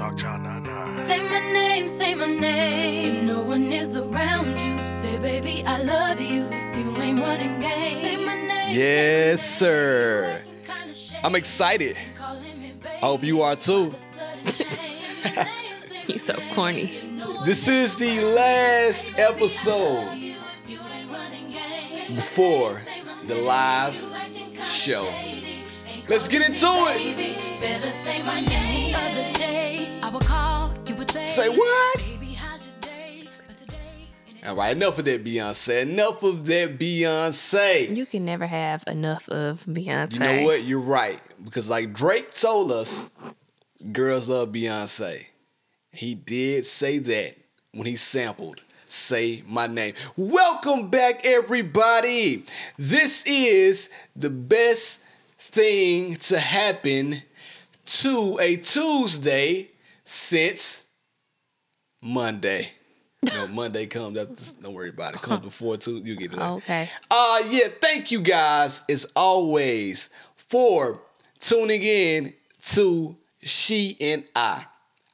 Dog Child 99. Say my name, say my name. If no one is around you, say, baby, I love you. If you ain't running game, say my name. Yes, sir. I'm excited. I hope you are too. He's so corny. This is the last episode before the live show. Let's get into it. You would say, Say what? Baby, how's your day? But today, All right, enough of that Beyonce. Enough of that Beyonce. You can never have enough of Beyonce. You know what? You're right. Because like Drake told us, girls love Beyonce. He did say that when he sampled Say My Name. Welcome back, everybody. This is the best thing to happen to a Tuesday since Monday. No, Monday comes after. Don't worry about it. Comes before Tuesday. You get it. later. Okay. Uh yeah, thank you guys as always for tuning in to She and I.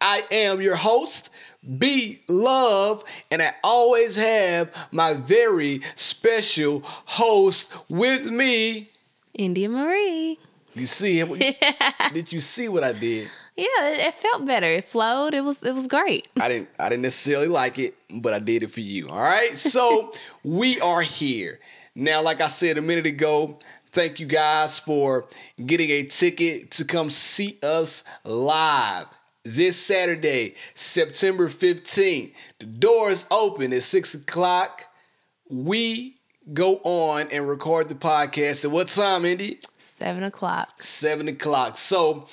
I am your host, B Love, and I always have my very special host with me. India Marie. You see him? did you see what I did? Yeah, it, it felt better. It flowed. It was it was great. I didn't I didn't necessarily like it, but I did it for you. All right. So we are here. Now, like I said a minute ago, thank you guys for getting a ticket to come see us live this Saturday, September 15th. The doors open at six o'clock. We go on and record the podcast at what time, Indy? Seven o'clock. Seven o'clock. So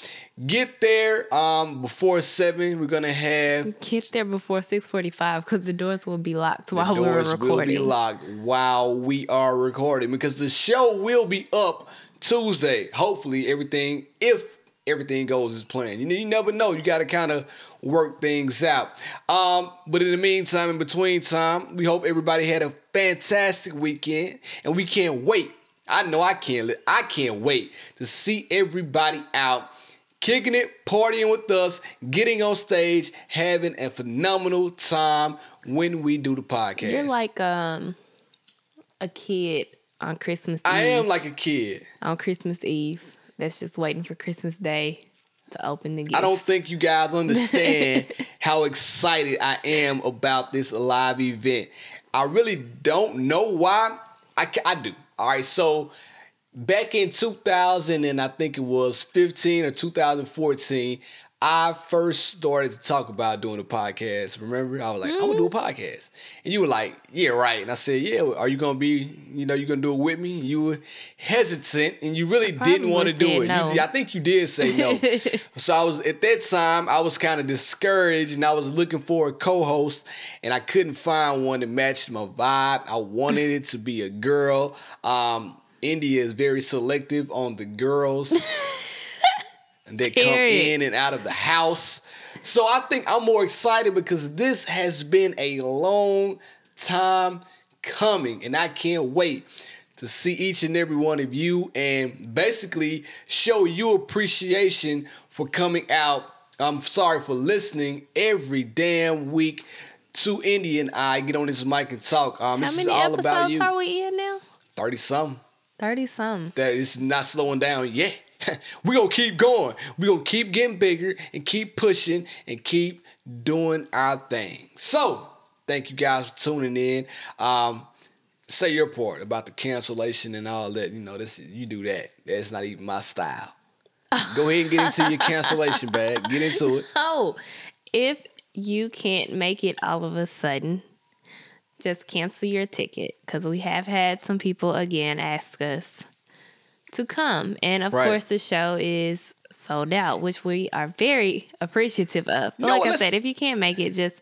get there um before seven. We're gonna have Get there before six forty five because the doors will be locked while we were doors will be locked while we are recording because the show will be up Tuesday. Hopefully, everything if everything goes as planned. You, you never know. You got to kind of work things out. Um, but in the meantime, in between time, we hope everybody had a fantastic weekend, and we can't wait. I know I can't. I can't wait to see everybody out kicking it, partying with us, getting on stage, having a phenomenal time when we do the podcast. You're like um a kid on Christmas Eve. I am like a kid. on Christmas Eve. That's just waiting for Christmas Day to open the gifts. I don't think you guys understand how excited I am about this live event. I really don't know why. I, I do. All right, so back in 2000 and I think it was 15 or 2014, I first started to talk about doing a podcast. Remember, I was like, I'm gonna do a podcast, and you were like, Yeah, right. And I said, Yeah, are you gonna be, you know, you gonna do it with me? You were hesitant, and you really didn't want to do it. said You- I think you did say no. so I was at that time, I was kind of discouraged, and I was looking for a co-host, and I couldn't find one that matched my vibe. I wanted it to be a girl. Um, India is very selective on the girls that come Period. in and out of the house. So I think I'm more excited because this has been a long time coming, and I can't wait to see each and every one of you and basically show you appreciation for coming out. I'm sorry for listening every damn week to Indy and I get on this mic and talk. Um, How this many is all about episodes you. are we in now? Thirty some. Thirty some. That is not slowing down yet. we gonna keep going. we gonna keep getting bigger and keep pushing and keep doing our thing. So thank you guys for tuning in. Um, say your part about the cancellation and all that. You know, this you do that. That's not even my style. Go ahead and get into your cancellation bag. Get into it. Oh, if you can't make it all of a sudden, just cancel your ticket because we have had some people again ask us to come. And of Right. course, the show is sold out, which we are very appreciative of. But No, like I said, if you can't make it, just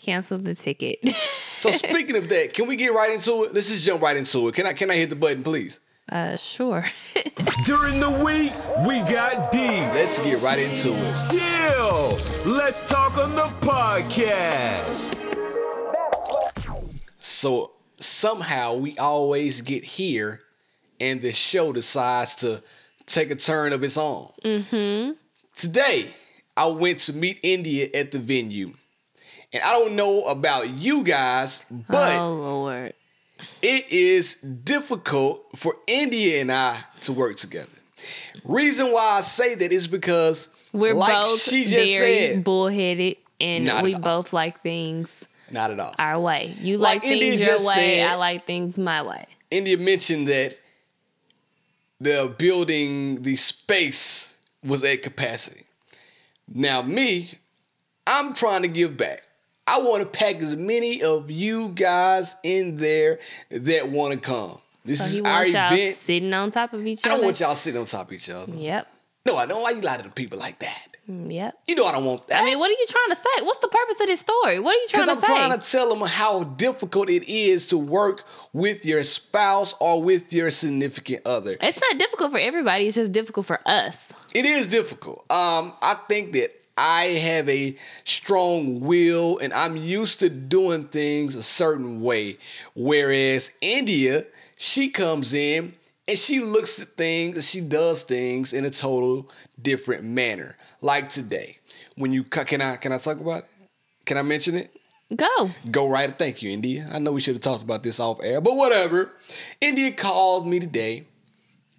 cancel the ticket. So speaking of that, can we get right into it? Let's just jump right into it. Can I can I hit the button, please? uh, sure. During the week, we got D. Let's get right into it. Chill. Let's talk on the podcast. So somehow we always get here, and the show decides to take a turn of its own. Mm-hmm. Today, I went to meet India at the venue. And I don't know about you guys, but oh Lord. it is difficult for India and I to work together. Reason why I say that is because We're like both she just very said, bullheaded and we both like things not at all. our way. You Like like, India things your way, said- I like things my way. India mentioned that the building, the space was at capacity. Now, me, I'm trying to give back. I want to pack as many of you guys in there that want to come. This So is our event. sitting on top of each other. I don't want y'all sitting on top of each other. Yep. No, I don't. Why you lie to the people like that? Yep. You know I don't want that. I mean, what are you trying to say? What's the purpose of this story? What are you trying to say? Because to I'm trying to tell them how difficult it is to work with your spouse or with your significant other. it's not difficult for everybody. It's just difficult for us. It is difficult. Um, I think that I have a strong will and I'm used to doing things a certain way. Whereas India, she comes in and she looks at things and she does things in a total different manner. Like today, when you can I can I talk about it? Can I mention it? Go. Go right. Thank you, India. I know we should have talked about this off air, but whatever. India called me today,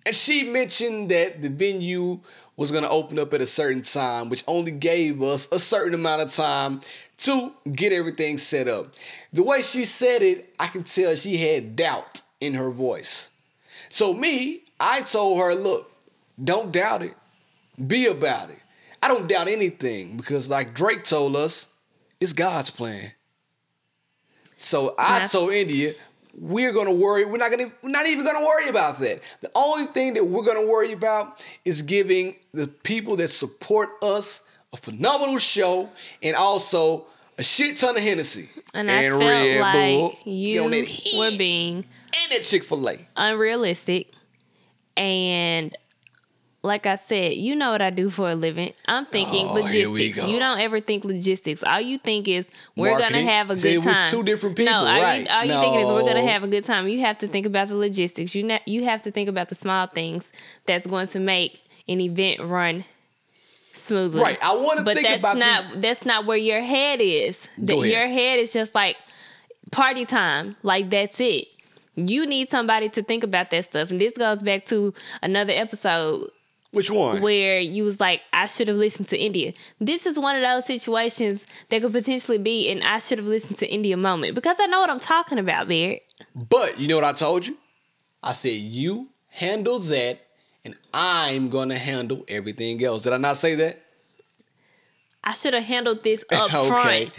and she mentioned that the venue was going to open up at a certain time, which only gave us a certain amount of time to get everything set up. The way she said it, I can tell she had doubt in her voice. So me, I told her, look, don't doubt it. Be about it. I don't doubt anything because like Drake told us, it's God's plan. So I Yeah. told India, we're gonna worry. We're not gonna. We're not even gonna worry about that. The only thing that we're gonna worry about is giving the people that support us a phenomenal show and also a shit ton of Hennessy And I felt like Get you were being and that Chick Fil A. unrealistic. And like I said, you know what I do for a living. I'm thinking Oh, logistics. You don't ever think logistics. All you think is we're Marketing. gonna have a See, good time. two different people, no, all right. you, all you thinking is we're gonna have a good time. You have to think about the logistics. You ne- you have to think about the small things that's going to make an event run smoothly. Right. I wanna but think that's not the- that's not where your head is. That your head is just like party time. Like that's it. You need somebody to think about that stuff. And this goes back to another episode Which one? where you was like, I should have listened to India. This is one of those situations that could potentially be an I should have listened to India moment because I know what I'm talking about, Barrett. But you know what I told you? I said you handle that, and I'm gonna handle everything else. Did I not say that? I should have handled this up front.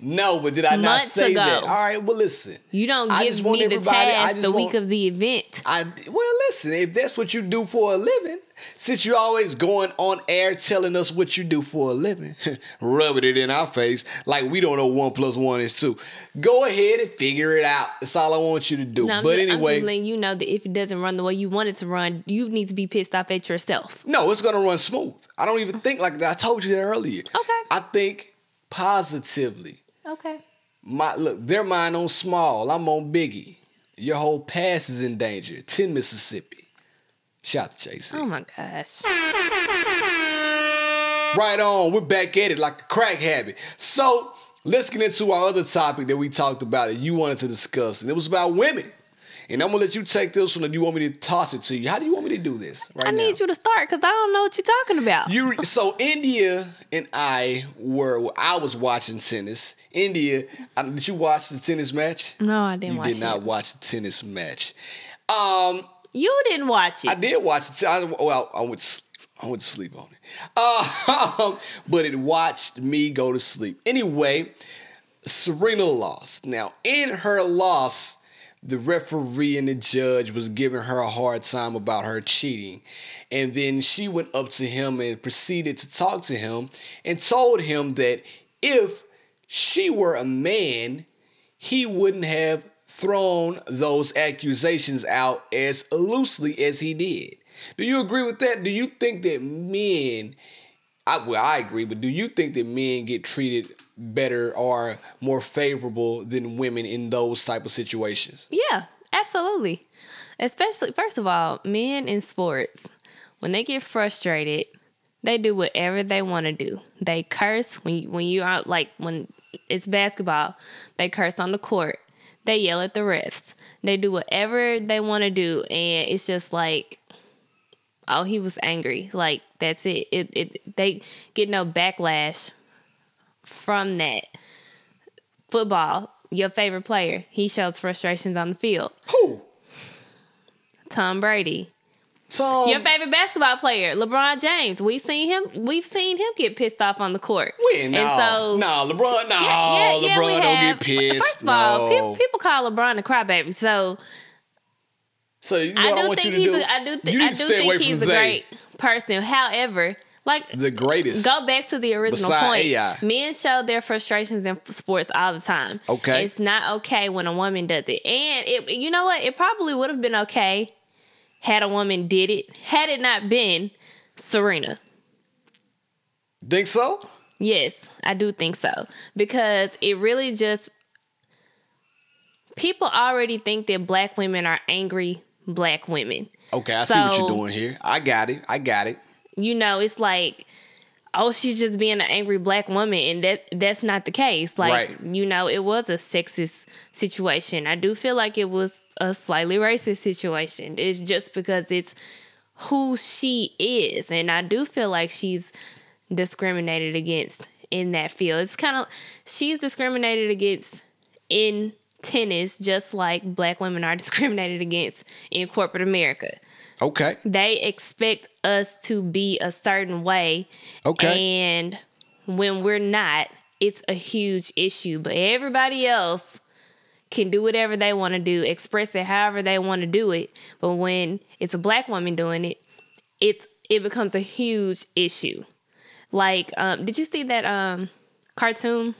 No, but did I not say ago. that? All right. Well, listen. You don't give me the task the want- week of the event. I well, listen. If that's what you do for a living, since you're always going on air telling us what you do for a living, rubbing it in our face like we don't know one plus one is two. Go ahead and figure it out. That's all I want you to do. No, but just, I'm anyway, just letting you know that if it doesn't run the way you want it to run, you need to be pissed off at yourself. No, it's gonna run smooth. I don't even think like that. I told you that earlier. Okay. I think positively. Okay. My look, they're mine on small. I'm on Biggie. Your whole past is in danger. 10 Mississippi. Shout to JC. Oh my gosh. Right on. We're back at it like a crack habit. So let's get into our other topic that we talked about that you wanted to discuss. And it was about women. And I'm gonna let you take this one and you want me to toss it to you. How do you want me to do this right I now? need you to start because I don't know what you're talking about. You so India and I were well, I was watching tennis. India, uh, did you watch the tennis match? no, I didn't You did not it. watch the tennis match. Um, You didn't watch it. I did watch it. I, well, I went to sleep. I went to sleep on it. Uh, but it watched me go to sleep. Anyway, Serena lost. Now, in her loss, the referee and the judge was giving her a hard time about her cheating. And then she went up to him and proceeded to talk to him and told him that if she were a man, he wouldn't have thrown those accusations out as loosely as he did. Do you agree with that? Do you think that men, I, well, I agree, but do you think that men get treated better or more favorable than women in those type of situations? Yeah, absolutely. Especially, first of all, men in sports, when they get frustrated, They do whatever they want to do. They curse when you, when you are like when it's basketball. They curse on the court. They yell at the refs. They do whatever they want to do, and it's just like, oh, he was angry. Like that's it. It it they get no backlash from that. Football, your favorite player, he shows frustrations on the field. Who? Tom Brady. Tom. Your favorite basketball player, LeBron James. We've seen him. We've seen him get pissed off on the court. When? No, no, LeBron. No, Yeah, yeah, yeah, we LeBron don't get pissed. First of all, no. people, people call LeBron a crybaby. So so you know I do want you think to he's. do? A, I do. Th- I do think he's a great person. However, like The greatest. Go back to the original Beside point. AI. Men show their frustrations in sports all the time. Okay. It's not okay when a woman does it. And it you know what? It probably would have been okay had a woman did it. Had it not been Serena. Think so? Yes, I do think so. Because it really just people already think that black women are angry black women. Okay, I see what you're doing here. I got it. I got it. You know, it's like, oh, she's just being an angry black woman, and that that's not the case. Like, Right. you know, it was a sexist situation. I do feel like it was a slightly racist situation. It's just because it's who she is, and I do feel like she's discriminated against in that field. It's kind of she's discriminated against in tennis, just like black women are discriminated against in corporate America Okay. they expect us to be a certain way. Okay. And when we're not, it's a huge issue. But everybody else can do whatever they want to do, express it however they want to do it. But when it's a black woman doing it, it's it becomes a huge issue. Like, um, did you see that um cartoon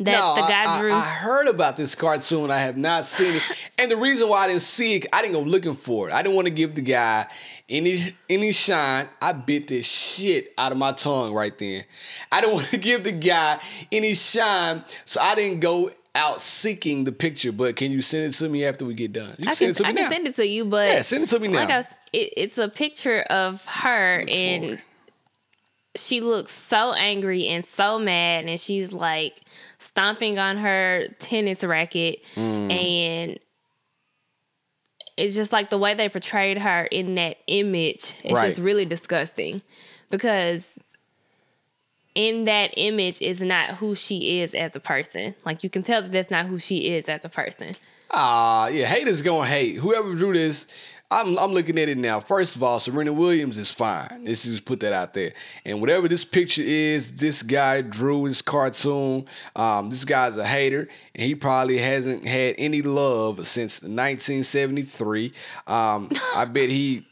that no, the I- guy I, drew? I heard about this cartoon. I have not seen it, and the reason why I didn't see it, I didn't go looking for it. I didn't want to give the guy any any shine. I bit the shit out of my tongue right then. I didn't want to give the guy any shine, so I didn't go out seeking the picture. But can you send it to me after we get done? You can, I send can, it to me I me can send it to you, but Yeah, send it to me now. Like I was, it, it's a picture of her, and. She looks so angry and so mad, and she's like stomping on her tennis racket, Mm. and it's just like the way they portrayed her in that image. It's Right. just really disgusting because in that image is not who she is as a person. Like you can tell that that's not who she is as a person. Ah, yeah, haters gonna hate. Whoever drew this, I'm I'm looking at it now. First of all, Serena Williams is fine. Let's just put that out there. And whatever this picture is, this guy drew this cartoon. Um, this guy's a hater, and he probably hasn't had any love since 1973. Um, I bet he.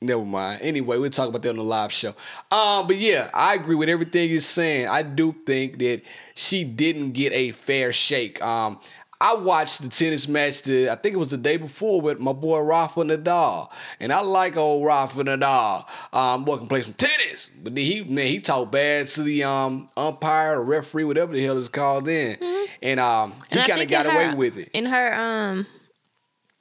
Never mind. Anyway, we'll talk about that on the live show. Um, but yeah, I agree with everything you're saying. I do think that she didn't get a fair shake. Um, I watched the tennis match. The I think it was the day before with my boy Rafa Nadal, and I like old Rafa Nadal. Um, boy can play some tennis, but then he man he talked bad to the um umpire or referee, whatever the hell it's called. Then, and um he kind of got in away her- with it. In her um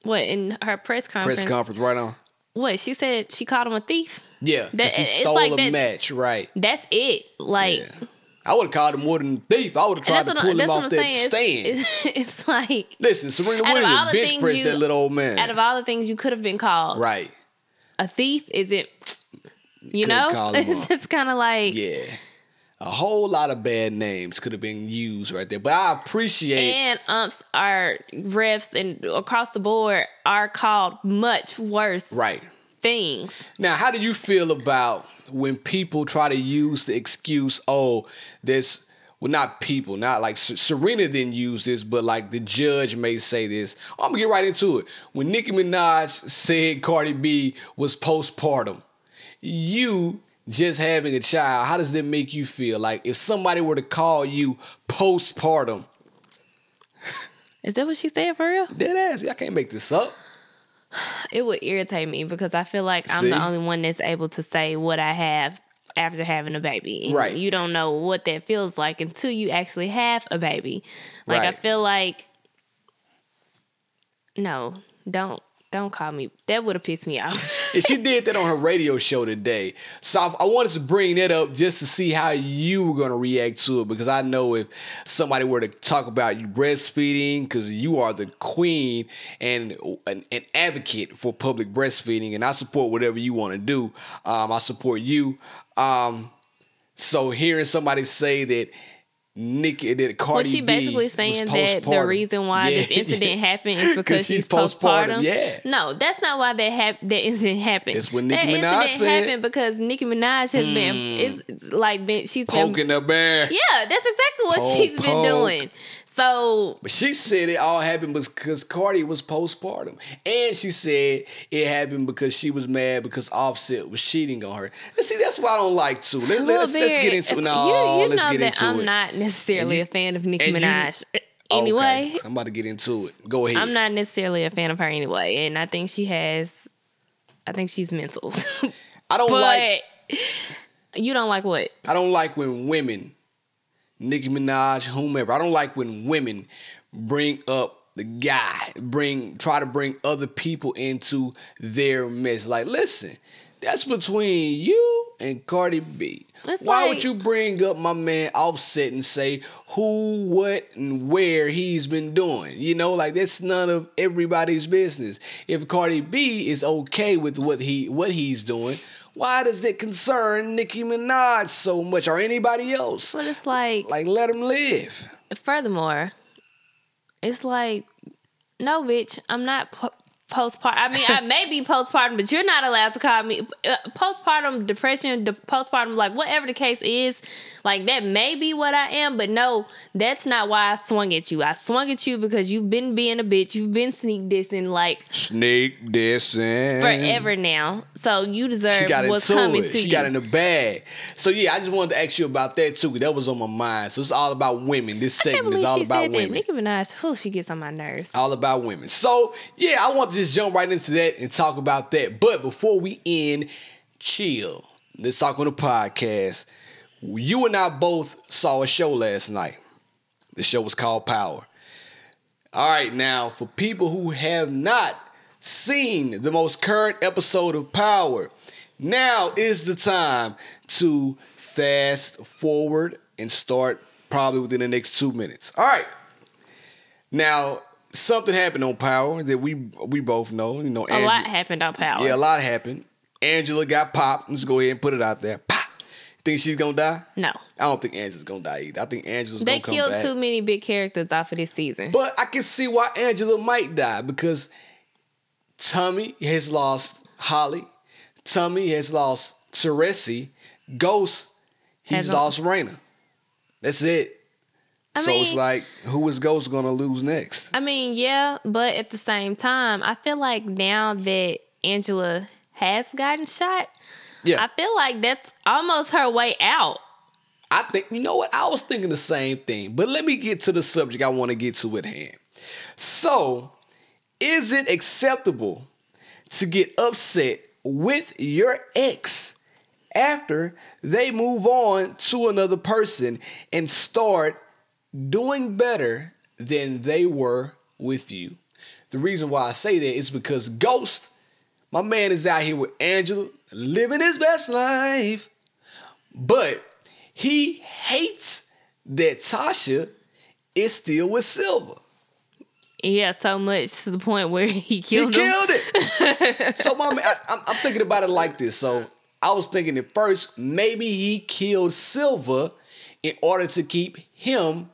what in her press conference Press conference right on. what she said she called him a thief. Yeah, That- he it's stole like a that- match, right? That's it. Like Yeah. I would have called him more than a thief. I would have tried to pull him off that saying. stand. It's, it's, it's like Listen, Serena of Williams things pressed you- that little old man. out of all the things you could have been called, right. a thief isn't you Could've know? It's just kinda like Yeah. A whole lot of bad names could have been used right there. But I appreciate and umps are refs and across the board are called much worse right. things. Now, how do you feel about when people try to use the excuse, oh, this, well, not people, not like Serena didn't use this, but like the judge may say this. I'm gonna get right into it. When Nicki Minaj said Cardi B was postpartum, you just having a child, how does that make you feel? Like if somebody were to call you postpartum, Is that what she said for real? dead ass, I can't make this up. It would irritate me because I feel like I'm See? the only one that's able to say what I have after having a baby. And Right. You don't know what that feels like until you actually have a baby. Like I feel like no, don't don't call me. That would have pissed me off. and she did that on her radio show today. So I, wanted to bring that up just to see how you were going to react to it because I know if somebody were to talk about you breastfeeding, because you are the queen and an, an advocate for public breastfeeding, and I support whatever you want to do. Um, I support you. Um, so hearing somebody say that Nicki that Cardi Was she basically was saying that the reason why Yeah, this incident yeah. happened is because she's postpartum? Yeah. No, that's not why that hap- that incident happened. That's what that Minaj incident said. Hmm. happened because Nicki Minaj has been is like been she's been Poking the bear. yeah, that's exactly what Poke, she's been poke. doing. So But she said it all happened because Cardi was postpartum. And she said it happened because she was mad because Offset was cheating on her. And see, that's what I don't like too. Let, us let's get into it. No, you, you let's know get that I'm it. not necessarily And a fan of Nicki and you- Minaj. Okay, Anyway, I'm about to get into it. Go ahead. I'm not necessarily a fan of her anyway, and I think she has, I think she's mental. I don't but like you don't like what? I don't like when women, Nicki Minaj, whomever, I don't like when women bring up the guy, bring try to bring other people into their mess. Like, listen, that's between you and Cardi B. It's Why like- would you bring up my man Offset and say who, what, and where he's been doing? You know, like that's none of everybody's business. If Cardi B is okay with what he what he's doing, why does it concern Nicki Minaj so much or anybody else? But it's like, Like, let him live. furthermore, it's like, no, bitch, I'm not postpartum. I mean, I may be postpartum, but you're not allowed to call me uh, postpartum depression, de- postpartum, like whatever the case is. Like that may be what I am, but no, that's not why I swung at you. I swung at you because you've been being a bitch. You've been sneak dissing like Sneak dissing. forever now. So you deserve She what's coming it. to She you. got in the bag. So yeah, I just wanted to ask you about that too. That was on my mind. So it's all about women. This I segment is all she about said that. women. Nicki Minaj, whew, she gets on my nerves. all about women. So yeah, I want to just jump right into that and talk about that. But before we end, chill. Let's talk on the podcast. You and I both saw a show last night. The show was called Power. All right, now for people who have not seen the most current episode of Power, now is the time to fast forward and start probably within the next two minutes. All right. Now, something happened on Power that we we both know. You know, A lot happened on Power. Yeah, a lot happened. Angela got popped. Let's go ahead and put it out there. Pop. Think she's gonna die? No. I don't think Angela's gonna die either. I think Angela's They gonna come killed too many big characters off of this season. But I can see why Angela might die because Tommy has lost Holly. Tommy has lost Teresi. Ghost, he's Has a- lost Raina. That's it. I so it's like, who is Ghost gonna lose next? I mean, yeah, but at the same time, I feel like now that Angela has gotten shot, Yeah. I feel like that's almost her way out. I think you know what I was thinking the same thing, but let me get to the subject I want to get to at hand. So, is it acceptable to get upset with your ex after they move on to another person and start doing better than they were with you? The reason why I say that is because Ghost, my man, is out here with Angela, living his best life. But he hates that Tasha is still with Silver. Yeah, so much to the point where he He killed him. He killed it. so, my man, I, I'm, I'm thinking about it like this. So, I was thinking at first maybe he killed Silver in order to keep him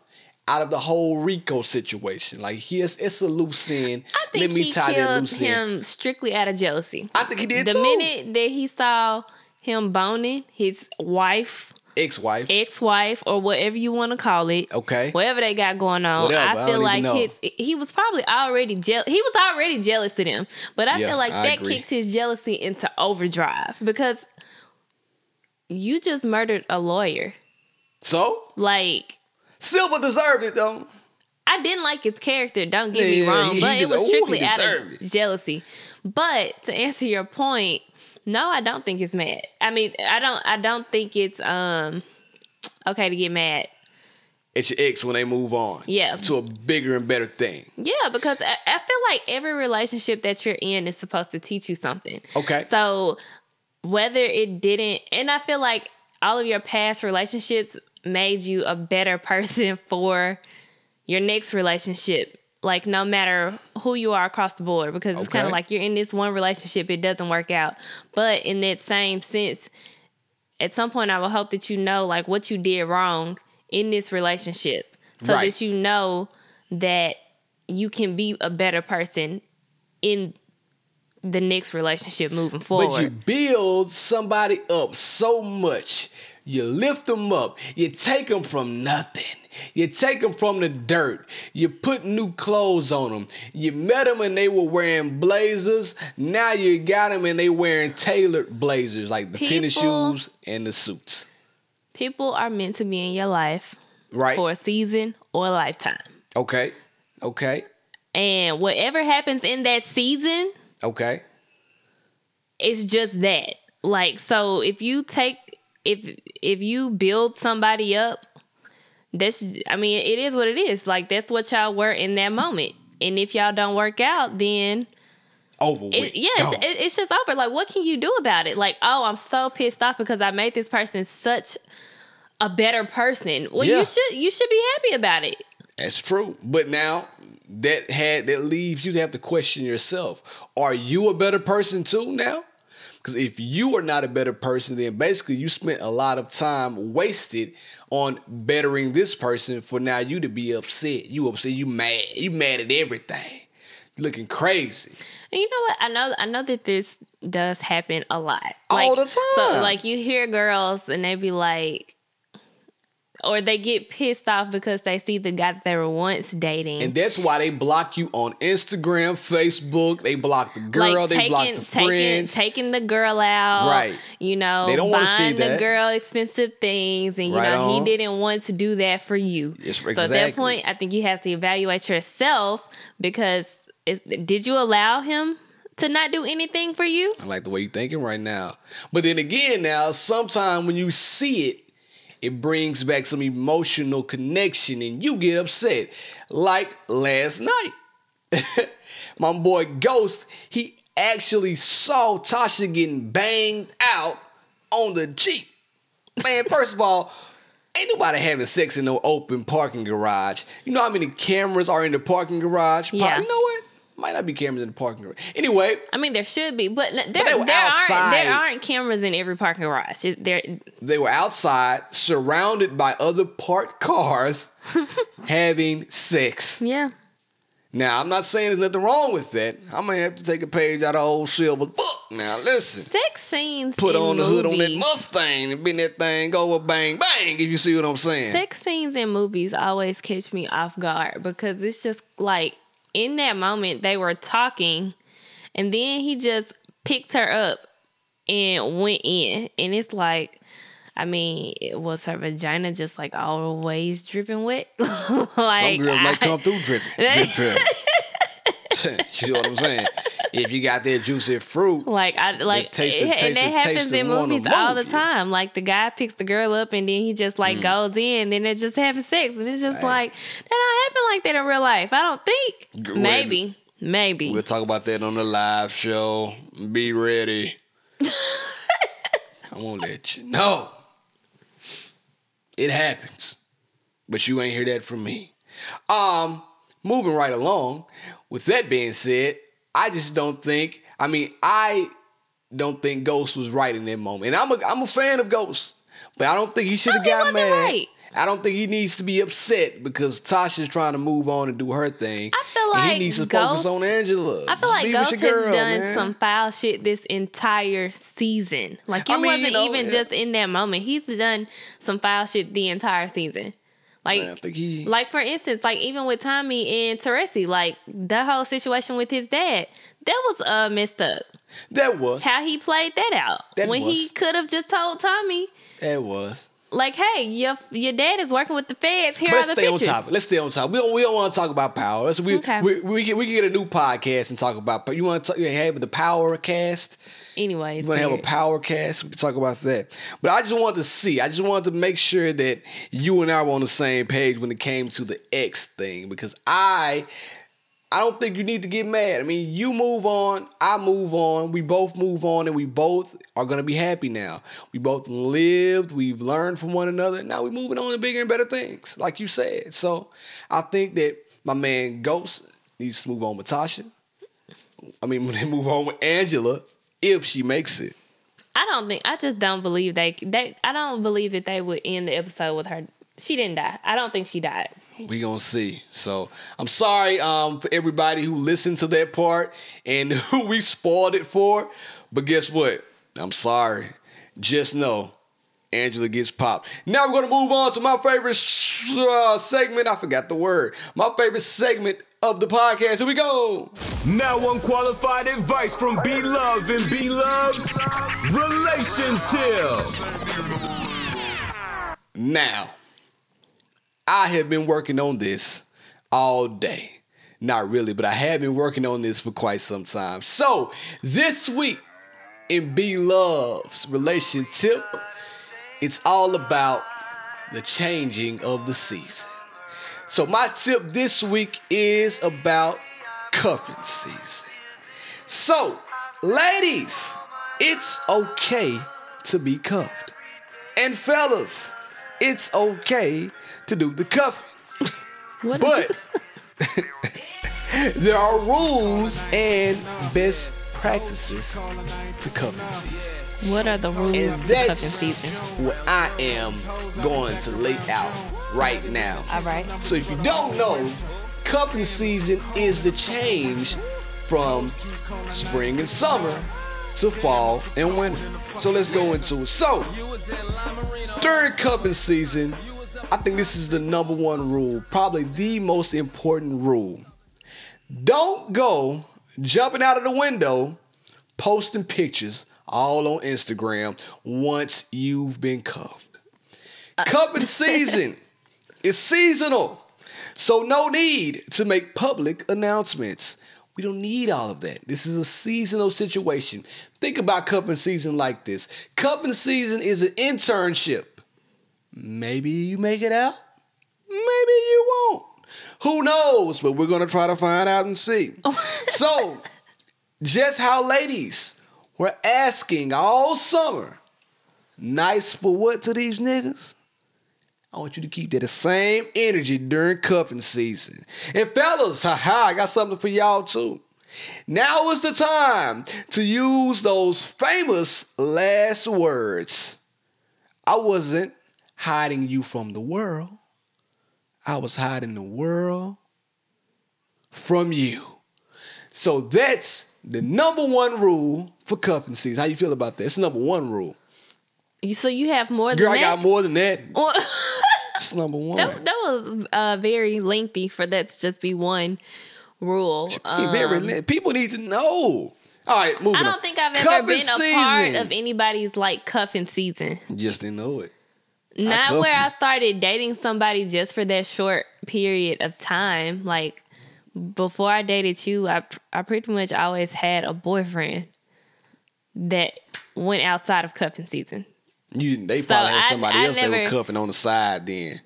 out of the whole Rico situation. Like, he is, it's a loose end. I think Let me he tie killed him strictly out of jealousy. I think he did too. the too. minute that he saw him boning his wife, Ex-wife. ex-wife, or whatever you want to call it, Okay. whatever they got going on, Whatever, I I feel even like his he was probably already jealous. He was already jealous to them, but I Yeah, feel like I that agree. kicked his jealousy into overdrive because you just murdered a lawyer. So, Like Silver deserved it though. I didn't like his character, don't get me wrong, but it was strictly out of it. jealousy. But to answer your point, no, I don't think it's mad. I mean, I don't I don't think it's um okay to get mad. at your ex when they move on. Yeah. To a bigger and better thing. Yeah, because I, I feel like every relationship that you're in is supposed to teach you something. Okay. So whether it didn't, and I feel like all of your past relationships made you a better person for your next relationship. Like no matter who you are across the board, because it's kind of like you're in this one relationship, it doesn't work out. But in that same sense, at some point, I would hope that you know like what you did wrong in this relationship, so Right. that you know that you can be a better person in the next relationship moving forward. But you build somebody up so much. You lift them up. You take them from nothing. You take them from the dirt. You put new clothes on them. You met them and they were wearing blazers. Now you got them and they wearing tailored blazers like the tennis shoes and the suits. People are meant to be in your life Right? for a season or a lifetime. Okay. Okay. And whatever happens in that season, Okay. it's just that. Like so if you take if if you build somebody up, that's I mean, it is what it is. Like that's what y'all were in that moment. And if y'all don't work out, then Over with. it, yeah, it's, it, it's just over. Like, what can you do about it? Like, oh, I'm so pissed off because I made this person such a better person. Well, Yeah. you should you should be happy about it. That's true. But now that had that leaves you to have to question yourself. Are you a better person too now? Because if you are not a better person, then basically you spent a lot of time wasted on bettering this person for now you to be upset. You upset, you mad. You mad at everything. You looking crazy. And you know what? I know I know that this does happen a lot. Like, All the time. So like you hear girls and they be like or they get pissed off because they see the guy that they were once dating. And that's why they block you on Instagram, Facebook. They block the girl, they block the taking, friends. taking the girl out, Right. You know, They don't wanna see buying the girl expensive things, and you Right know on. he didn't want to do that for you. Yes, So at that point, I think you have to evaluate yourself because is, did you allow him to not do anything for you? I like the way you're thinking right now. But then again, now, sometimes when you see it, it brings back some emotional connection and you get upset. Like last night. My boy Ghost, he actually saw Tasha getting banged out on the Jeep. Man, first of all, ain't nobody having sex in no open parking garage. You know how many cameras are in the parking garage? Yeah. You know what? Might not be cameras in the parking garage. Anyway, I mean, there should be, but there, were there aren't there aren't cameras in every parking garage. There, they were outside surrounded by other parked cars having sex. yeah. Now, I'm not saying there's nothing wrong with that. I may have to take a page out of old Silver book. Now, listen. Sex scenes. Put on the hood on that Mustang and bend that thing, go a bang, bang, if you see what I'm saying. Sex scenes in movies always catch me off guard because it's just like in that moment they were talking and then he just picked her up and went in. And it's like, I mean, it was her vagina just like always dripping wet? like, Some girls might come through dripping. drip, drip. you know what I'm saying? If you got that juicy fruit, Like I like, taste- it- taste- and that happens in movies all the time. Like the guy picks the girl up and then he just Mm. like goes in, and then they're just having sex, and it's just Hey. like that don't happen like that in real life. I don't think. G- Maybe, maybe. we'll talk about that on the live show. Be ready. I won't let you know. It happens. But you ain't hear that from me. Um, moving right along. With that being said, I just don't think. I mean, I don't think Ghost was right in that moment. And I'm a I'm a fan of Ghost, but I don't think he should have got mad. right. I don't think he needs to be upset because Tasha's trying to move on and do her thing. I feel like he needs to Ghost- focus on Angela. I feel Just like Ghost your has done man. some foul shit this entire season. Like it I mean, wasn't know, even yeah. just in that moment. He's done some foul shit the entire season. Like I think he. Like for instance, like even with Tommy and Teresi, like the whole situation with his dad, that was uh messed up. that was. How he played that out That when he could have just told Tommy. that was. Like, hey, your your dad is working with the feds. Here But are let's the stay on pictures. topic. Let's stay on topic. We don't, we don't want to talk about power. Let's, we, Okay. we, we, can, we can get a new podcast and talk about. But you want to talk, have the power cast? Anyways, You want to have a power cast? We can talk about that. But I just wanted to see. I just wanted to make sure that you and I were on the same page when it came to the X thing because I. I don't think you need to get mad. I mean, you move on, I move on, we both move on, and we both are gonna be happy now. We both lived, we've learned from one another. Now we're moving on to bigger and better things, like you said. So I think that my man Ghost needs to move on with Tasha. I mean, move on with Angela if she makes it. I don't think. I just don't believe they. They. I don't believe that they would end the episode with her. She didn't die. I don't think she died. We gonna see. So I'm sorry um, for everybody who listened to that part and who we spoiled it for. But guess what? I'm sorry. Just know Angela gets popped. Now we're gonna move on to my favorite sh- uh, segment. I forgot the word. My favorite segment of the podcast. Here we go. Now unqualified advice from B Love and B Love's Relation Tip. Now, I have been working on this all day. Not really, but I have been working on this for quite some time. So, this week in B Love's relationship, it's all about the changing of the season. So, my tip this week is about cuffing season. So, ladies, it's okay to be cuffed. And fellas, it's okay to do the cuffing. What? But there are rules and best practices to cuffing season. what are the rules And to cuffing season? what I am going to lay out right now. All right. So if you don't know, cuffing season is the change from spring and summer to fall and winter. So let's go into it. So during cuffing season, I think this is the number one rule, probably the most important rule. Don't go jumping out of the window, posting pictures all on Instagram once you've been cuffed. Uh. Cuffing season is seasonal, so no need to make public announcements. We don't need all of that. This is a seasonal situation. Think about cuffing season like this. Cuffing season is an internship. Maybe you make it out. Maybe you won't. Who knows? But we're gonna try to find out and see. so, just how ladies were asking all summer, nice for what to these niggas? I want you to keep that the same energy during cuffing season. And fellas, haha, I got something for y'all too. Now is the time to use those famous last words. I wasn't hiding you from the world. I was hiding the world from you. So that's the number one rule for cuffing season. How you feel about that? It's the number one rule. You so you have more than Girl, I that. got more than that. It's number one. that, that was uh, very lengthy for that to just be one rule. Um, very li- people need to know. All right, moving I don't think I've ever Cuffing been a part of anybody's like cuffing season. Just didn't know it. Not cuffed where. I started dating somebody just for that short period of time. Like before I dated you, I I pretty much always had a boyfriend that went outside of cuffing season. You. They So probably had somebody I else they were cuffing on the side. Then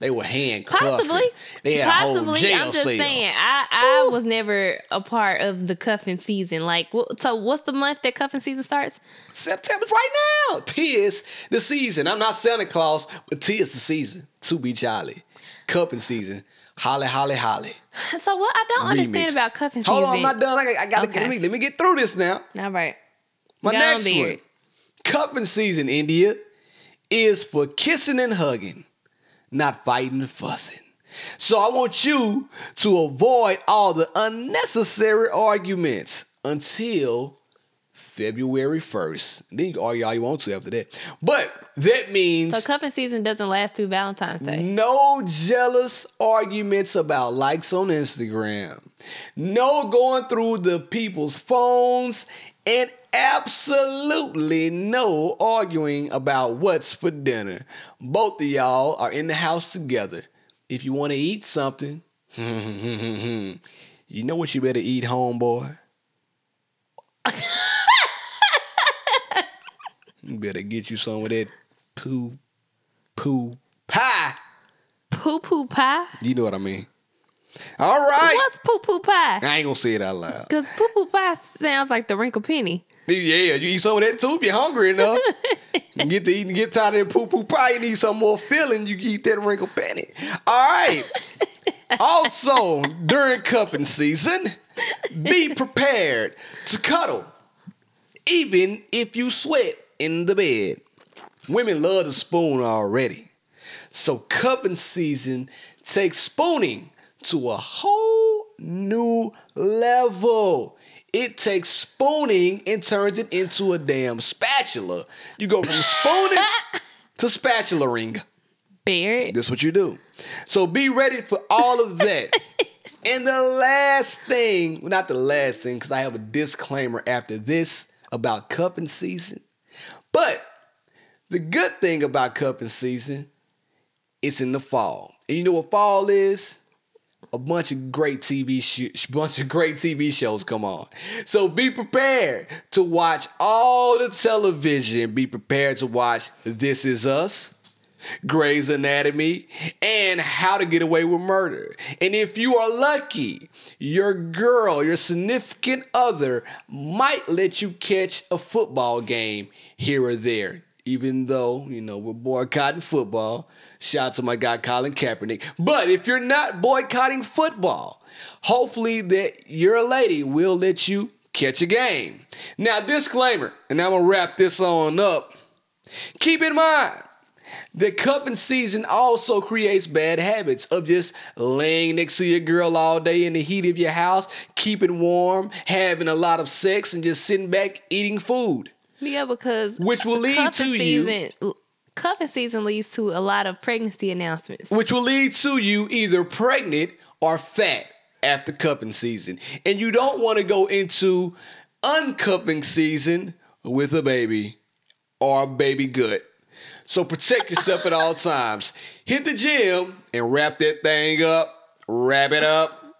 they were handcuffing. Possibly, They had a whole possibly. jail I'm just saying, I I was never a part of the cuffing season. Like, so what's the month that cuffing season starts? September's right now. Tis the season. I'm not Santa Claus, but tis the season. To be jolly. Cuffing season. Holly, holly, holly. So what I don't understand about cuffing Hold season. Hold on, I'm not done. I, I gotta Okay. let me let me get through this now. All right. My Go next one. Cuffing season, India, is for kissing and hugging, not fighting and fussing. So I want you to avoid all the unnecessary arguments until February 1st. Then you can argue all you want to after that. But that means So cuffing season doesn't last through Valentine's Day. no jealous arguments about likes on Instagram. No going through the people's phones. And absolutely no arguing about what's for dinner. Both of y'all are in the house together. If you want to eat something, you know what you better eat, homeboy? you better get you some of that poo poo pie. Poo poo pie. You know what I mean. All right. What's poo poo pie? I ain't gonna say it out loud. Because poo poo pie sounds like the wrinkle penny. Yeah, you eat some of that too if you're hungry enough. You get to eat, get tired of that poo poo pie. You need some more filling. You eat that wrinkle penny. All right. also, during cuffing season, be prepared to cuddle, even if you sweat in the bed. Women love to spoon already. So cuffing season takes spooning to a whole new level. It takes spooning and turns it into a damn spatula. You go from spooning to spatula ring. Barrett. That's what you do. So be ready for all of that. and the last thing, well, not the last thing, because I have a disclaimer after this about cuffing season. But the good thing about cuffing season, it's in the fall. And you know what fall is? A bunch of great TV sh- bunch of great TV shows come on. So be prepared to watch all the television. Be prepared to watch This Is Us. Grey's Anatomy, and How to Get Away with Murder. And if you are lucky, your girl, your significant other might let you catch a football game here or there. Even though, you know, we're boycotting football. Shout out to my guy Colin Kaepernick. But if you're not boycotting football, hopefully that your lady will let you catch a game. Now, disclaimer, and I'm gonna wrap this on up. Keep in mind, the cuffing season also creates bad habits of just laying next to your girl all day in the heat of your house, keeping warm, having a lot of sex, and just sitting back eating food. Yeah, because Which will lead to you- season, Cuffing season leads to a lot of pregnancy announcements. Which will lead to you either pregnant or fat after cuffing season. And you don't want to go into uncuffing season with a baby or a baby gut. So protect yourself at all times. Hit the gym and wrap that thing up. Wrap it up.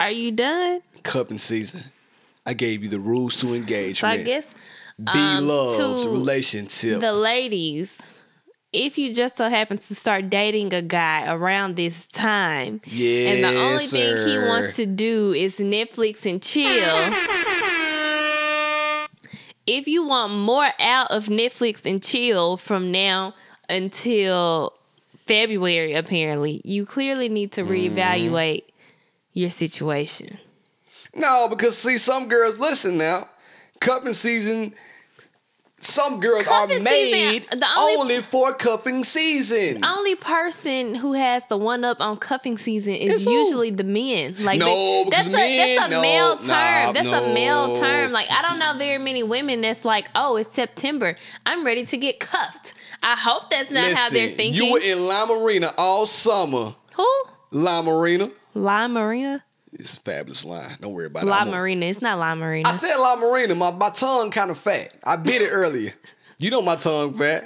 Are you done? Cuffing season. I gave you the rules to engage. So I guess be um, loved to relationship. the ladies, if you just so happen to start dating a guy around this time, and the only Yes, thing he wants to do is Netflix and chill. If you want more out of Netflix and chill from now until February, apparently, you clearly need to Mm-hmm. reevaluate your situation. No, because see, some girls listen now. Cuffing season. Some girls Cuffing are made season, only- only, for cuffing season. The only person who has the one up on cuffing season is It's who? usually the men. Like No, they- that's a that's a no, male term. nah, that's a male term. Like I don't know very many women that's like, oh, it's September. I'm ready to get cuffed. I hope that's not how they're thinking. You were in La Marina all summer. Who? La Marina. La Marina? It's a fabulous line. Don't worry about it. La Marina. It's not La Marina. I said La Marina. My, my tongue kind of fat. I bit it earlier. You know my tongue fat.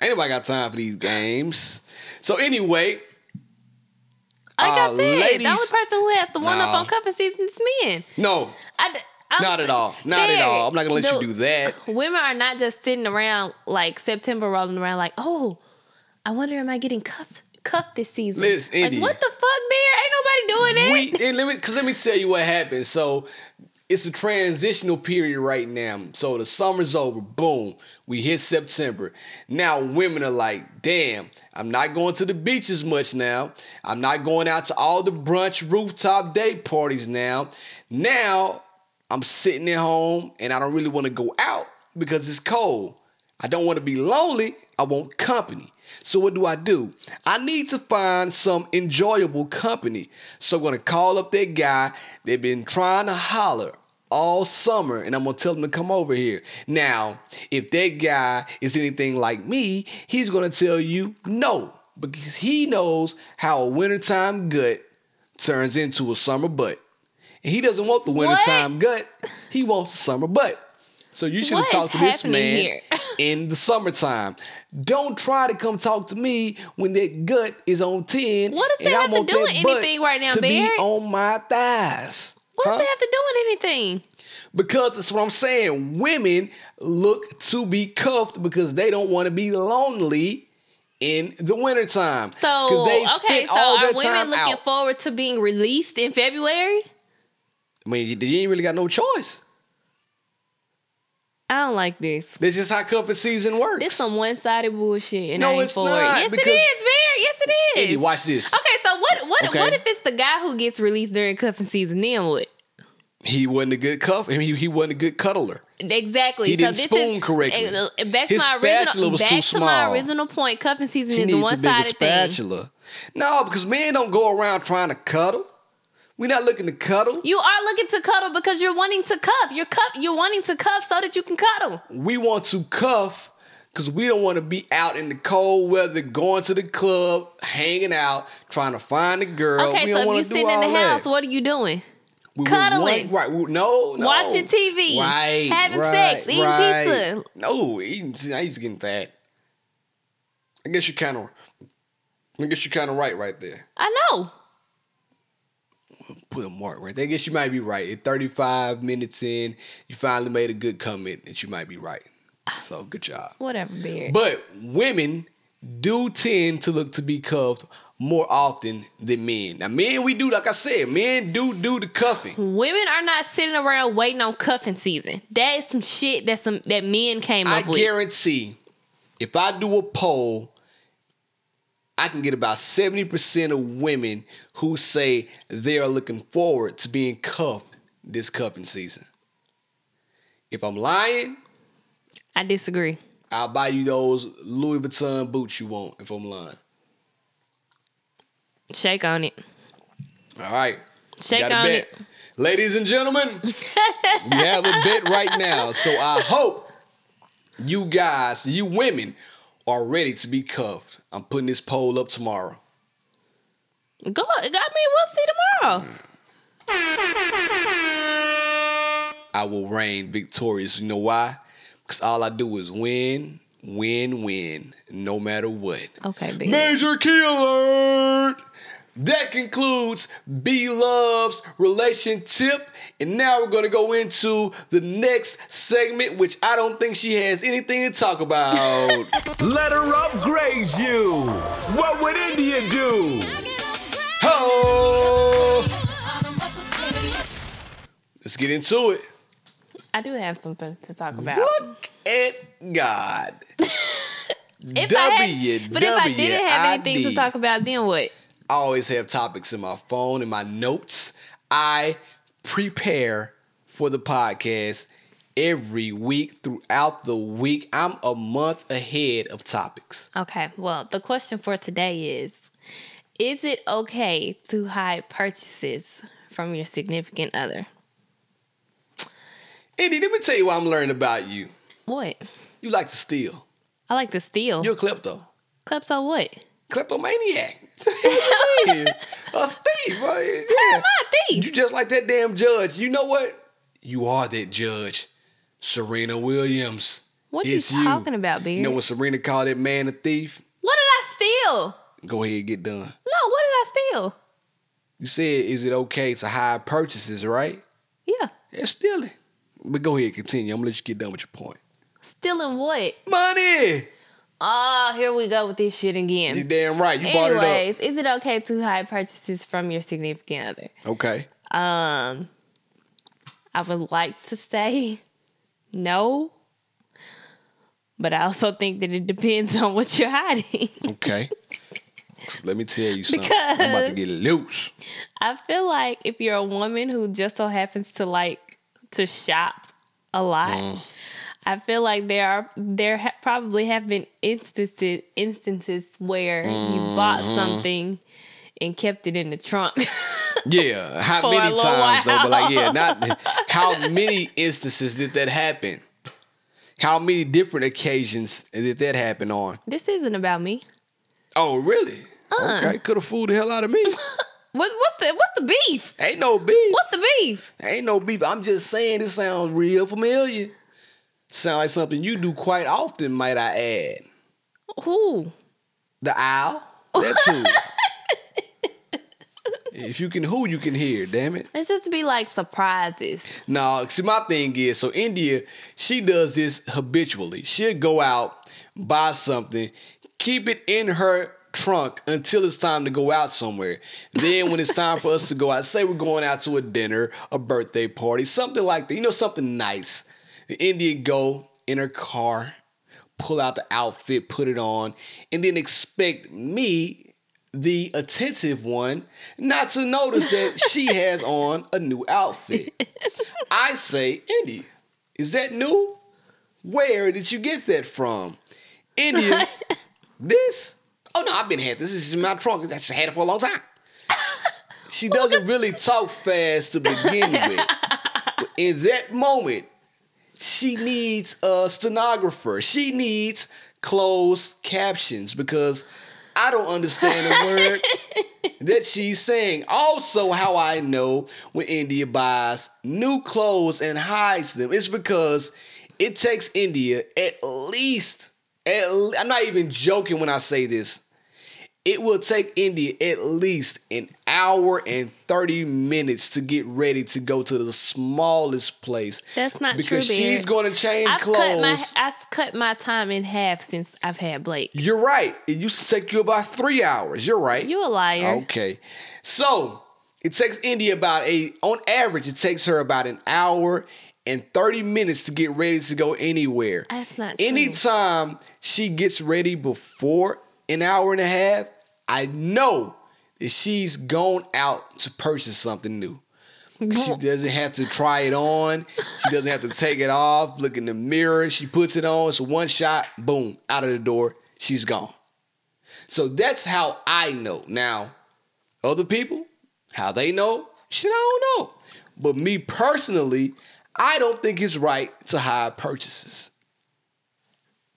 Ain't nobody got time for these games. So anyway, like I uh, said, the only person who has the one up Nah. on cuffing season is men. no, I, I'm not at all. Not at all. I'm not gonna let you do that. Women are not just sitting around like September rolling around like, oh, I wonder am I getting cuffed cuffed this season? Listen, like India. what the fuck, Bear? Ain't nobody doing that. we and let me cause let me tell you what happened. So it's a transitional period right now. So the summer's over. Boom. We hit September. Now women are like, damn, I'm not going to the beach as much now. I'm not going out to all the brunch rooftop date parties now. Now I'm sitting at home and I don't really want to go out because it's cold. I don't want to be lonely. I want company. So what do I do? I need to find some enjoyable company. So I'm gonna call up that guy they've been trying to holler all summer and I'm gonna tell him to come over here. Now, if that guy is anything like me, he's gonna tell you no because he knows how a wintertime gut turns into a summer butt. And he doesn't want the wintertime gut, he wants the summer butt. So you should have talked to this man in the summertime. Don't try to come talk to me when that gut is on 10. What does that have to do with anything right now, to be on my thighs. What does Huh? that have to do with anything? Because that's what I'm saying. Women look to be cuffed because they don't want to be lonely in the wintertime. So they okay, so are women looking out. forward to being released in February? I mean, you, ain't really got no choice. I don't like this. This is how cuffing season works. This is some one sided bullshit, and No, it's for not. Yes, it is, Barry. Yes, it is. Eddie, watch this. Okay, so what? What? Okay. What if it's the guy who gets released during cuffing season? Then what? He wasn't a good cuff. I mean, he, he wasn't a good cuddler. Exactly. He so didn't this spoon is, correctly. uh, Back to His my spatula original. back to my original point. Cuffing season He is needs a one sided thing. No, because men don't go around trying to cuddle. We're not looking to cuddle. You are looking to cuddle because you're wanting to cuff. You're cuff. You're wanting to cuff so that you can cuddle. We want to cuff because we don't want to be out in the cold weather, going to the club, hanging out, trying to find a girl. Okay, we so if you're sitting in the house, that. what are you doing? We cuddling. want- right? we- No, no. Watching TV, Right. having right, sex, eating right. pizza. No, eating. See, now he's getting fat. I guess you're kind of. I guess you're kind of right, right there. I know. Put a mark right there. I guess you might be right. At 35 minutes in, you finally made a good comment that you might be right. So good job. Whatever, Beard. But women do tend to look to be cuffed more often than men. Now, men, we do, like I said, men do do the cuffing. Women are not sitting around waiting on cuffing season. That is some shit that some that men came I up with. I guarantee if I do a poll, I can get about 70% of women who say they are looking forward to being cuffed this cuffing season. If I'm lying, I disagree. I'll buy you those Louis Vuitton boots you want if I'm lying. Shake on it. All right. Shake on bet. it. Ladies and gentlemen, we have a bet right now. So I hope you guys, you women, are ready to be cuffed. I'm putting this poll up tomorrow. Go. I mean, we'll see tomorrow. I will reign victorious. You know why? Because all I do is win, win, win, no matter what. Okay. Major key alert! That concludes B Love's relationship. And now we're going to go into the next segment, which I don't think she has anything to talk about. Let her upgrade you. What would India do? Ho! Let's get into it. I do have something to talk about. Look at God. If I had, but if I didn't have anything to talk about, then what? I always have topics in my phone, in my notes. I prepare for the podcast every week throughout the week. I'm a month ahead of topics. Okay. Well, the question for today is: Is it okay to hide purchases from your significant other? Andy, let me tell you what I'm learning about you. What? You like to steal. I like to steal. You're a klepto. Klepto what? Kleptomaniac. What you a thief. uh, yeah. I'm not a thief. You just like that damn judge. You know what? You are that judge. Serena Williams. What are It's you talking about, Beard? You know when Serena called that man a thief? what did I steal? Go ahead, get done. No, what did I steal? You said, is it okay to hide purchases, right? Yeah. Yeah, stealing. But go ahead, continue. I'm gonna let you get done with your point. Stealing what? Money! Oh, here we go with this shit again. You damn right. You Anyways, is it okay to hide purchases from your significant other? Okay. Um, I would like to say no, but I also think that it depends on what you're hiding. Okay. Let me tell you something. I'm about to get loose. I feel like if you're a woman who just so happens to like to shop a lot, I feel like there are there ha- probably have been instances instances where you bought Mm-hmm. something and kept it in the trunk. Yeah, how many times though? But like, yeah, not how many instances did that happen? How many different occasions did that happen on? this isn't about me. Oh, really? Uh. Okay, could have fooled the hell out of me. What, what's the what's the beef? Ain't no beef. What's the beef? Ain't no beef. I'm just saying this sounds real familiar. Sound like something you do quite often, might I add. Who? The owl. That's who. if you can who, you can hear. Damn it. It's just to be like surprises. No, see, my thing is, so India, she does this habitually. She'll go out, buy something, keep it in her trunk until it's time to go out somewhere. Then, when it's time for us to go out, say we're going out to a dinner, a birthday party, something like that, you know, something nice. India go in her car, pull out the outfit, put it on, and then expect me, the attentive one, not to notice that she has on a new outfit. I say, India, is that new? Where did you get that from? India, this? Oh no, I've been had this. This is in my trunk. I just had it for a long time. She doesn't really talk fast to begin with. But in that moment, she needs a stenographer. She needs closed captions because I don't understand a word that she's saying. Also, how I know when India buys new clothes and hides them, it's because it takes India at least, at, I'm not even joking when I say this. It will take India at least an hour and 30 minutes to get ready to go to the smallest place. That's not true. because she's going to change I've clothes. cut my I've cut my time in half since I've had Blake. You're right. It used to take you about three hours. You're right. You a liar. Okay. So it takes India about a on average, it takes her about an hour and 30 minutes to get ready to go anywhere. That's not true. Anytime she gets ready before an hour and a half, I know that she's gone out to purchase something new. She doesn't have to try it on. She doesn't have to take it off, look in the mirror. She puts it on. It's one shot, boom, out of the door. She's gone. So that's how I know. Now, other people, how they know, shit, I don't know. But me personally, I don't think it's right to hide purchases.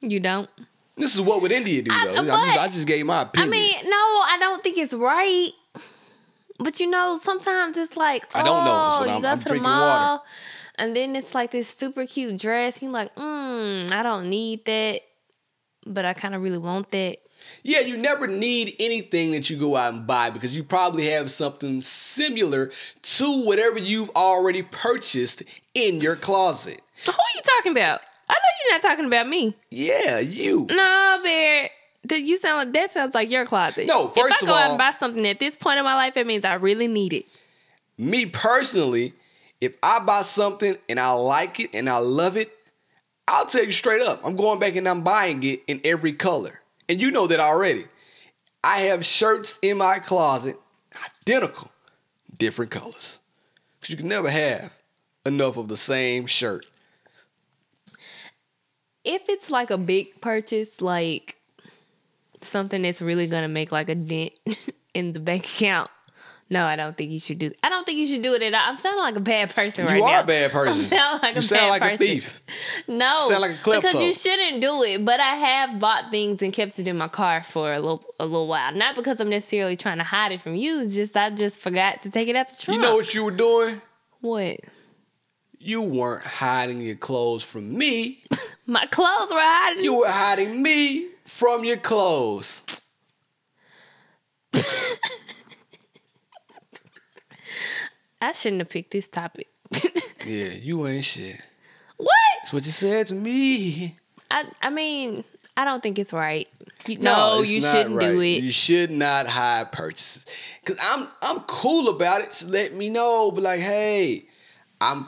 You don't. This is what would India do, I- though. I, but- just, I just gave my opinion. I mean, no, I don't think it's right. But you know, sometimes it's like, oh, I don't know. What you I'm- go I'm to the mall, water. and then it's like this super cute dress. You're like, mm, I don't need that, but I kind of really want that. Yeah, you never need anything that you go out and buy because you probably have something similar to whatever you've already purchased in your closet. Who are you talking about? I know you're not talking about me. Yeah, you. No, Bear. That you sound like that sounds like your closet. No, first if I go out and buy something at this point in my life, it means I really need it. Me personally, if I buy something and I like it and I love it, I'll tell you straight up, I'm going back and I'm buying it in every color. And you know that already. I have shirts in my closet, identical, different colors. Because you can never have enough of the same shirt. If it's like a big purchase, like something that's really gonna make like a dent in the bank account, no, I don't think you should do. I don't think you should do it at all. I'm sounding like a bad person right now. you are a bad person. I'm sounding like you a sound like person. a thief. No, Sound like a klepto. because you shouldn't do it. But I have bought things and kept it in my car for a little a little while. Not because I'm necessarily trying to hide it from you. It's just I just forgot to take it out the trunk. You know what you were doing? What? You weren't hiding your clothes from me. My clothes were hiding. You were hiding me from your clothes. I shouldn't have picked this topic. Yeah, you ain't shit. what? That's what you said to me. I I mean, I don't think it's right. You, No, no, it's you shouldn't do it. You should not hide purchases. Cause I'm I'm cool about it. Just let me know. Be like, hey, I'm.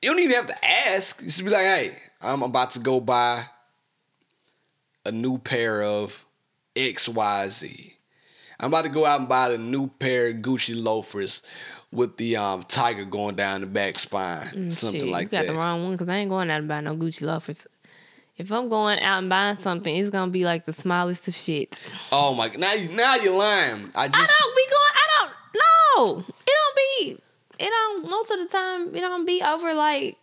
You don't even have to ask. Just be like, hey, I'm about to go buy a new pair of XYZ. I'm about to go out and buy the new pair of Gucci loafers. with the um tiger going down the back spine, something Mm, Shit, like you got that. the wrong one because I ain't going out and buy no Gucci loafers. If I'm going out and buying something, it's gonna be like the smallest of shit. Oh my! Now you now you're lying. I I don't be going. I don't. No, it don't be. It don't. Most of the time, it don't be over like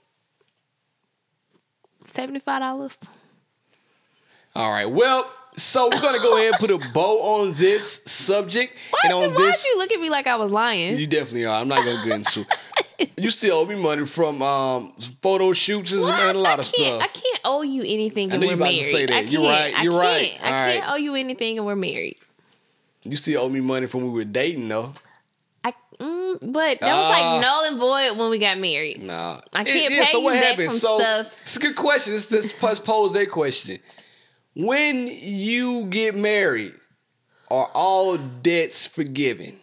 seventy five dollars. all right. Well, so we're gonna go ahead and put a bow on this subject Why and you, on why'd this. you look at me like I was lying? You definitely are. I'm not gonna get into. you still owe me money from um photo shoots and, Why? a lot of can't, I can't owe you anything I and knew we're you about to married. say that. I You're can't- right. You're I right. Can't, I can't right. owe you anything and we're married. You still owe me money from when we were dating though. But that was Ah. like null and void when we got married. Nah. I can't yeah, pay so you what back happened? from so stuff. it's a good question. Let's, let's pose that question. When you get married, are all debts forgiven?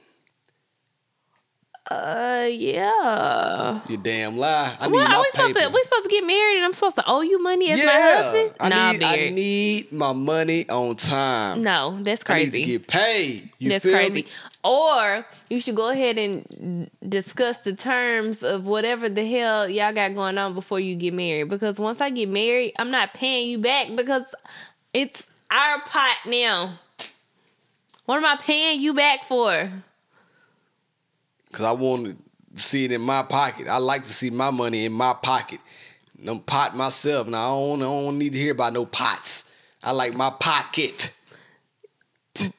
Uh, yeah. You damn lie. I need Well, my are we supposed to? We supposed to get married, and I'm supposed to owe you money as my husband? I nah, need I need my money on time. no, that's crazy. I need to get paid. You That's crazy. me? Or you should go ahead and discuss the terms of whatever the hell y'all got going on before you get married. Because once I get married, I'm not paying you back because it's our pot now. What am I paying you back for? Cause I want to see it in my pocket. I like to see my money in my pocket. No pot myself. Now I don't, I don't need to hear about no pots. I like my pocket.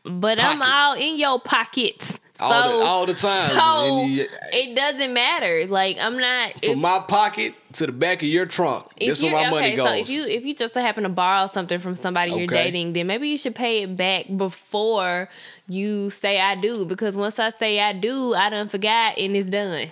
But I'm Pocket. all in your pockets. So, All the- all the time. So you- it doesn't matter. Like I'm not. From if- my pocket to the back of your trunk. That's where my money goes. So if you if you just happen to borrow something from somebody you're Okay. dating, then maybe you should pay it back before you say I do. Because once I say I do, I done forgot and it's done.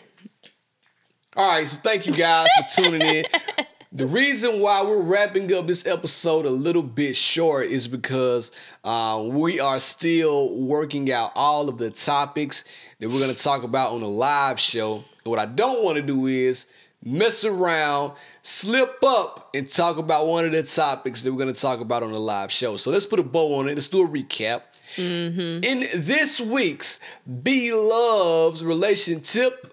All right, so thank you guys for tuning in. The reason why we're wrapping up this episode a little bit short is because uh, we are still working out all of the topics that we're going to talk about on the live show. What I don't want to do is mess around, slip up, and talk about one of the topics that we're going to talk about on the live show. So let's put a bow on it. Let's do a recap. In this week's Be Love's relation tip,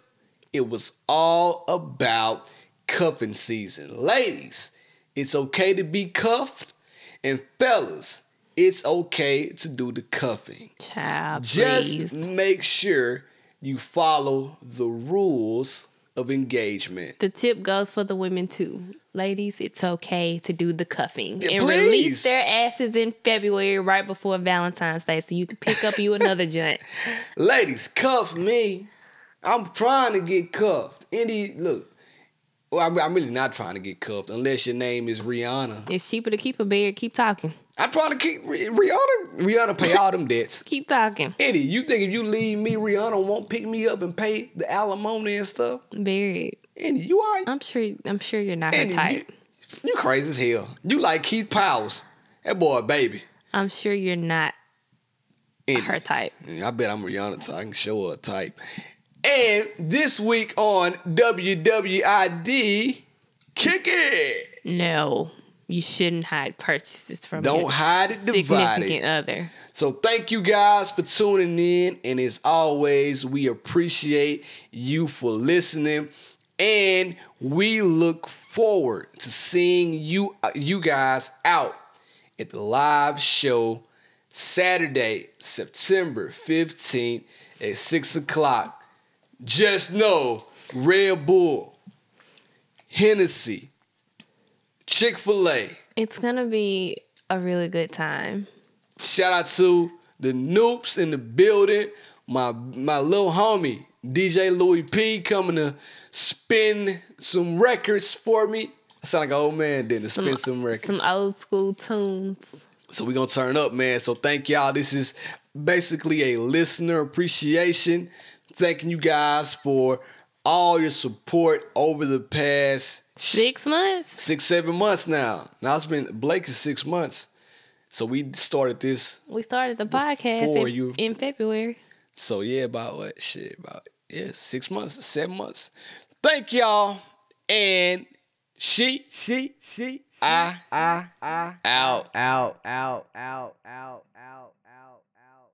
it was all about cuffing season. Ladies, it's okay to be cuffed, and fellas, it's okay to do the cuffing. Child, Just please. make sure you follow the rules of engagement. The tip goes for the women too. Ladies, it's okay to do the cuffing Yeah, and please. release their asses in February right before Valentine's Day so you can pick up you another joint. Ladies, cuff me. I'm trying to get cuffed. Indy, look. Well, I'm, I'm really not trying to get cuffed unless your name is Rihanna. It's cheaper to keep a beard. Keep talking. I'm trying to keep Rih- Rihanna. Rihanna pay all them debts. Keep talking. Eddie, you think if you leave me, Rihanna won't pick me up and pay the alimony and stuff? Beard. Eddie, you alright? I'm sure. I'm sure you're not her type. you, you crazy as hell. You like Keith Powers. That boy, baby. I'm sure you're not Eddie, her type. I bet I'm Rihanna type. I can show her a type. And this week on WWID, kick it. No, you shouldn't hide purchases from Don't your hide it, divide significant it. other. So thank you guys for tuning in. And as always, we appreciate you for listening. And we look forward to seeing you uh, you guys out at the live show Saturday, September 15th at 6 o'clock. Just know Red Bull, Hennessy, Chick-fil-A, It's gonna be a really good time. Shout out to the noobs in the building. My my little homie, DJ Louis P, coming to spin some records for me. I sound like an old man then to spin some records. Some old school tunes. So we gonna turn up, man. So thank y'all. This is basically a listener appreciation. Thanking you guys for all your support over the past Six months. six, seven months now. Now it's been Blake is six months. So we started this We started the podcast Before in, you- in February. So yeah, about what shit about yeah, six months, seven months. Thank y'all and she She, she, I I, I, out. out, out, out, out, out.